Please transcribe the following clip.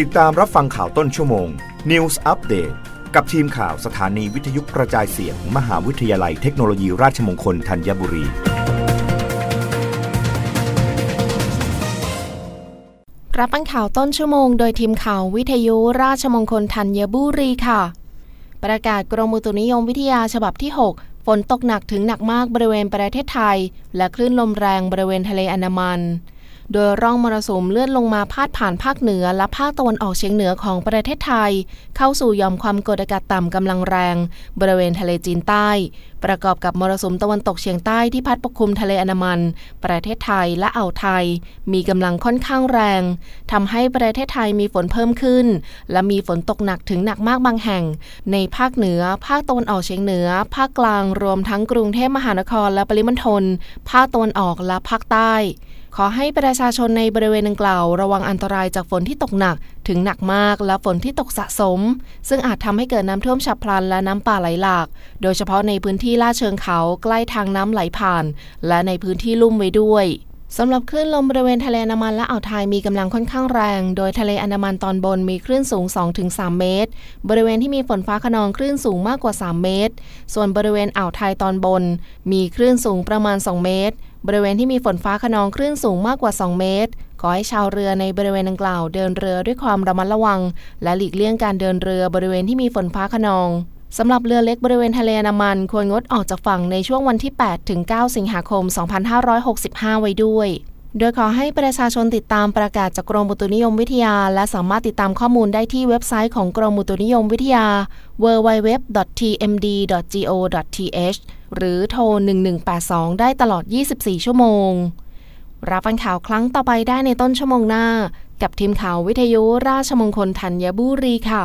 ติดตามรับฟังข่าวต้นชั่วโมง News Update กับทีมข่าวสถานีวิทยุกระจายเสียงมมหาวิทยาลัยเทคโนโลยีราชมงคลธัญบุรี รับฟังข่าวต้นชั่วโมงโดยทีมข่าววิทยุราชมงคลธัญบุรีค่ะ ประกาศกรมอุตุนิยมวิทยาฉบับที่ 6 ฝนตกหนักถึงหนักมากบริเวณประเทศไทย และคลื่นลมแรงบริเวณทะเลอันดามัน โดยร่องมรสุมเลื่อนลงมาพาดผ่านภาคเหนือและภาคตะวันออกเฉียงเหนือของประเทศไทย เข้าสู่ยอมความกดอากาศต่ำกำลังแรง บริเวณทะเลจีนใต้ ประกอบกับมรสุมตะวันตกเฉียงใต้ที่พัดปกคลุมทะเลอันมัน ประเทศไทยและอ่าวไทย มีกำลังค่อนข้างแรง ทำให้ประเทศไทยมีฝนเพิ่มขึ้น และมีฝนตกหนักถึงหนักมากบางแห่ง ในภาคเหนือ ภาคตะวันออกเฉียงเหนือ ภาคกลางรวมทั้งกรุงเทพมหานครและปริมณฑลภาคตะวันออกและภาคใต้ ขอให้ประชาชนในบริเวณดังกล่าว ระวังอันตรายจากฝนที่ตกหนักถึงหนักมากและฝนที่ตกสะสม ซึ่งอาจทำให้เกิดน้ำท่วมฉับพลันและน้ำป่าไหลหลาก โดยเฉพาะในพื้นที่ลาดเชิงเขาใกล้ทางน้ำไหลผ่าน และในพื้นที่ลุ่มไว้ด้วย สำหรับคลื่นลมบริเวณทะเลอันดามันและอ่าวไทยมีกำลังค่อนข้างแรง โดยทะเลอันดามันตอนบนมีคลื่นสูง 2-3 เมตร บริเวณที่มีฝนฟ้าขนองคลื่นสูงมากกว่า 3 เมตร ส่วนบริเวณอ่าวไทยตอนบน มีคลื่นสูงประมาณ 2 เมตร บริเวณที่มีฝนฟ้าขนองคลื่นสูงมากกว่า 2 เมตร ขอให้ชาวเรือในบริเวณดังกล่าวเดินเรือด้วยความระมัดระวัง และหลีกเลี่ยงการเดินเรือบริเวณที่มีฝนฟ้าขนอง สำหรับเรือเล็กบริเวณทะเลน้ำมัน ควรงดออกจากฝั่งในช่วงวันที่ 8 ถึง 9 สิงหาคม 2565 ไว้ด้วย โดยขอให้ประชาชนติดตามประกาศจากกรมอุตุนิยมวิทยา และสามารถติดตามข้อมูลได้ที่เว็บไซต์ของกรมอุตุนิยมวิทยา www.tmd.go.th หรือโทร 1182 ได้ตลอด 24 ชั่วโมง รับฟังข่าวครั้งต่อไปได้ในต้นชั่วโมงหน้า กับทีมข่าววิทยุราชมงคลธัญบุรีค่ะ